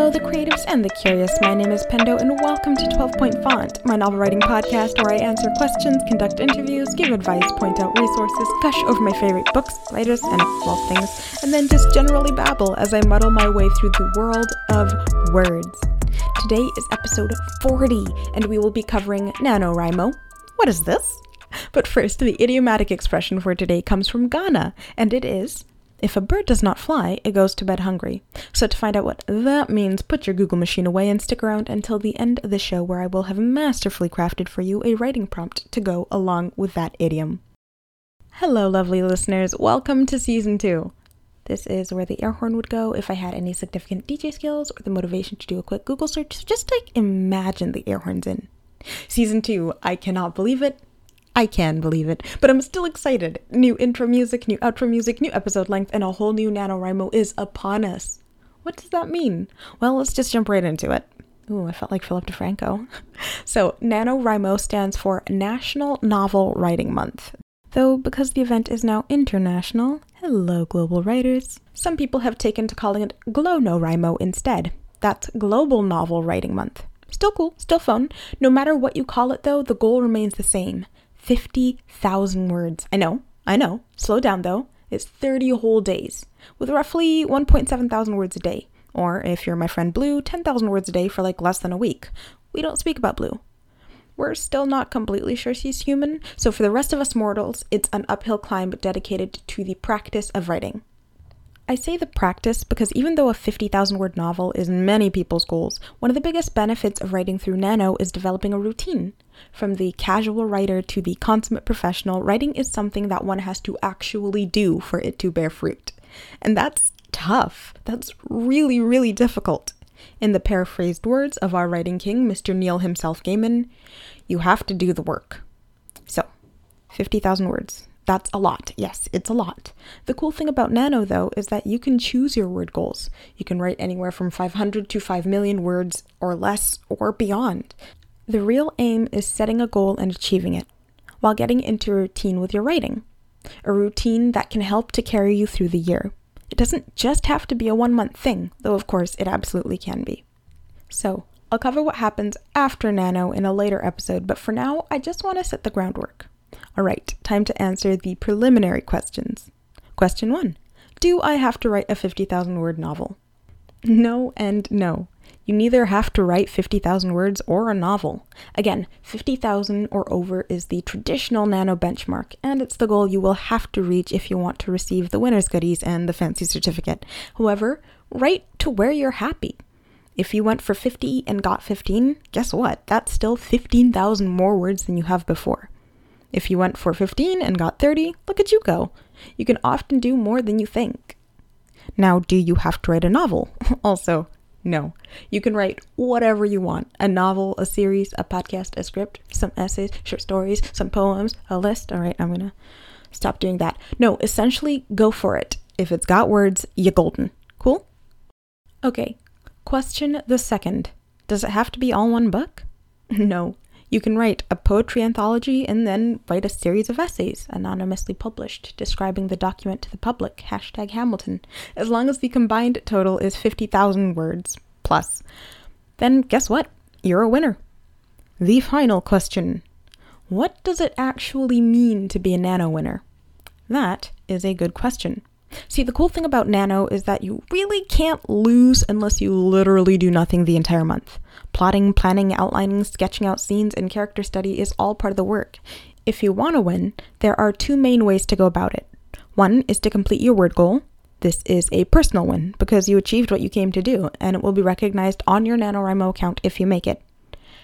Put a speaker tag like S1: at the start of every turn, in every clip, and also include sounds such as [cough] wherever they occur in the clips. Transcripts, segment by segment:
S1: Hello, the creatives and the curious. My name is Pendo, and welcome to 12 Point Font, my novel writing podcast where I answer questions, conduct interviews, give advice, point out resources, gush over my favorite books, writers, and well things, and then just generally babble as I muddle my way through the world of words. Today is episode 40, and we will be covering NaNoWriMo. What is this? But first, the idiomatic expression for today comes from Ghana, and it is if a bird does not fly, it goes to bed hungry. So, to find out what that means, put your Google machine away and stick around until the end of the show, where I will have masterfully crafted for you a writing prompt to go along with that idiom. Hello, lovely listeners. Welcome to season two. This is where the air horn would go if I had any significant DJ skills or the motivation to do a quick Google search. So just like imagine the air horns in. Season two, I cannot believe it. I can believe it, but I'm still excited. New intro music, new outro music, new episode length, and a whole new NaNoWriMo is upon us. What does that mean? Well, let's just jump right into it. Ooh, I felt like Philip DeFranco. [laughs] so, NaNoWriMo stands for National Novel Writing Month. Though, because the event is now international, hello, global writers, some people have taken to calling it GLONOWRIMO instead. That's Global Novel Writing Month. Still cool, still fun. No matter what you call it, though, the goal remains the same 50,000 words. I know, I know. Slow down though. It's 30 whole days with roughly 1.7 thousand words a day. Or if you're my friend Blue, 10,000 words a day for like less than a week. We don't speak about Blue. We're still not completely sure she's human, so for the rest of us mortals, it's an uphill climb dedicated to the practice of writing. I say the practice because even though a 50,000 word novel is many people's goals, one of the biggest benefits of writing through Nano is developing a routine. From the casual writer to the consummate professional, writing is something that one has to actually do for it to bear fruit. And that's tough. That's really, really difficult. In the paraphrased words of our writing king, Mr. Neil himself Gaiman, you have to do the work. So, 50,000 words. That's a lot. Yes, it's a lot. The cool thing about Nano, though, is that you can choose your word goals. You can write anywhere from 500 to 5 million words or less or beyond. The real aim is setting a goal and achieving it, while getting into a routine with your writing. A routine that can help to carry you through the year. It doesn't just have to be a one month thing, though of course it absolutely can be. So, I'll cover what happens after Nano in a later episode, but for now, I just want to set the groundwork. All right, time to answer the preliminary questions. Question one Do I have to write a 50,000 word novel? No and no. You neither have to write 50,000 words or a novel. Again, 50,000 or over is the traditional nano benchmark, and it's the goal you will have to reach if you want to receive the winner's goodies and the fancy certificate. However, write to where you're happy. If you went for 50 and got 15, guess what? That's still 15,000 more words than you have before. If you went for 15 and got 30, look at you go. You can often do more than you think. Now, do you have to write a novel? [laughs] also, no. You can write whatever you want a novel, a series, a podcast, a script, some essays, short stories, some poems, a list. All right, I'm gonna stop doing that. No, essentially, go for it. If it's got words, you're golden. Cool? Okay, question the second Does it have to be all one book? [laughs] No. You can write a poetry anthology and then write a series of essays, anonymously published, describing the document to the public, hashtag Hamilton, as long as the combined total is 50,000 words plus. Then guess what? You're a winner. The final question What does it actually mean to be a nano winner? That is a good question. See, the cool thing about Nano is that you really can't lose unless you literally do nothing the entire month. Plotting, planning, outlining, sketching out scenes, and character study is all part of the work. If you want to win, there are two main ways to go about it. One is to complete your word goal. This is a personal win because you achieved what you came to do, and it will be recognized on your NaNoWriMo account if you make it.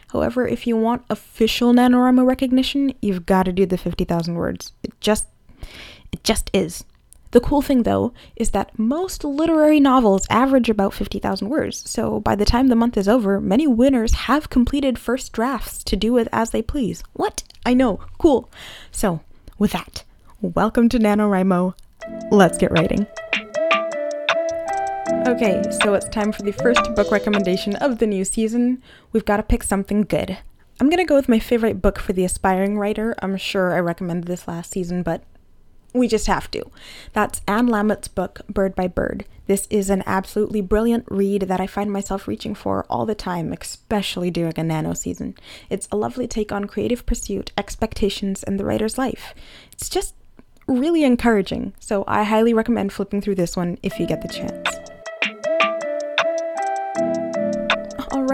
S1: However, if you want official NaNoWriMo recognition, you've got to do the 50,000 words. It just, it just is. The cool thing, though, is that most literary novels average about 50,000 words, so by the time the month is over, many winners have completed first drafts to do with as they please. What? I know, cool. So, with that, welcome to NaNoWriMo. Let's get writing. Okay, so it's time for the first book recommendation of the new season. We've got to pick something good. I'm gonna go with my favorite book for the aspiring writer. I'm sure I recommended this last season, but We just have to. That's Anne Lamott's book, Bird by Bird. This is an absolutely brilliant read that I find myself reaching for all the time, especially during a nano season. It's a lovely take on creative pursuit, expectations, and the writer's life. It's just really encouraging, so I highly recommend flipping through this one if you get the chance.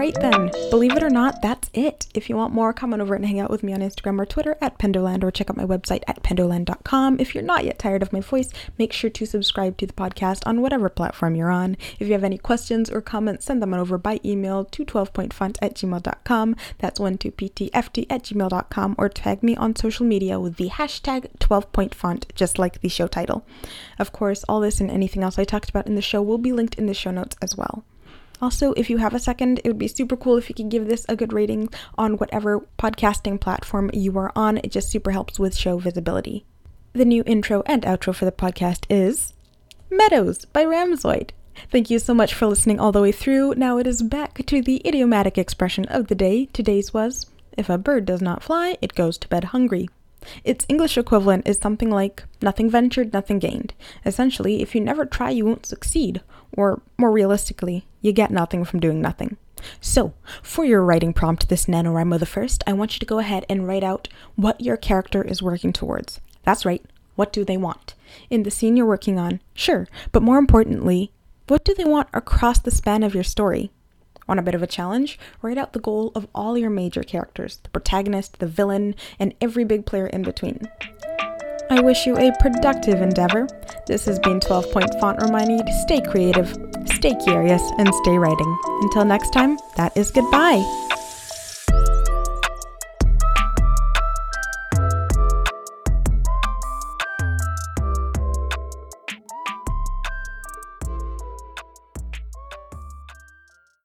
S1: Alright then, believe it or not, that's it. If you want more, come on over and hang out with me on Instagram or Twitter at Pendoland or check out my website at pendoland.com. If you're not yet tired of my voice, make sure to subscribe to the podcast on whatever platform you're on. If you have any questions or comments, send them on over by email to 12pointfont at gmail.com. That's 12ptft at gmail.com or tag me on social media with the hashtag 12pointfont, just like the show title. Of course, all this and anything else I talked about in the show will be linked in the show notes as well. Also, if you have a second, it would be super cool if you could give this a good rating on whatever podcasting platform you are on. It just super helps with show visibility. The new intro and outro for the podcast is Meadows by Ramzoid. Thank you so much for listening all the way through. Now it is back to the idiomatic expression of the day. Today's was If a bird does not fly, it goes to bed hungry. Its English equivalent is something like nothing ventured, nothing gained. Essentially, if you never try, you won't succeed. Or, more realistically, you get nothing from doing nothing. So, for your writing prompt this NaNoWriMo the first, I want you to go ahead and write out what your character is working towards. That's right, what do they want? In the scene you're working on, sure, but more importantly, what do they want across the span of your story? Want a bit of a challenge? Write out the goal of all your major characters the protagonist, the villain, and every big player in between. I wish you a productive endeavor. This has been 12 Point Font reminding you to stay creative, stay curious, and stay writing. Until next time, that is goodbye.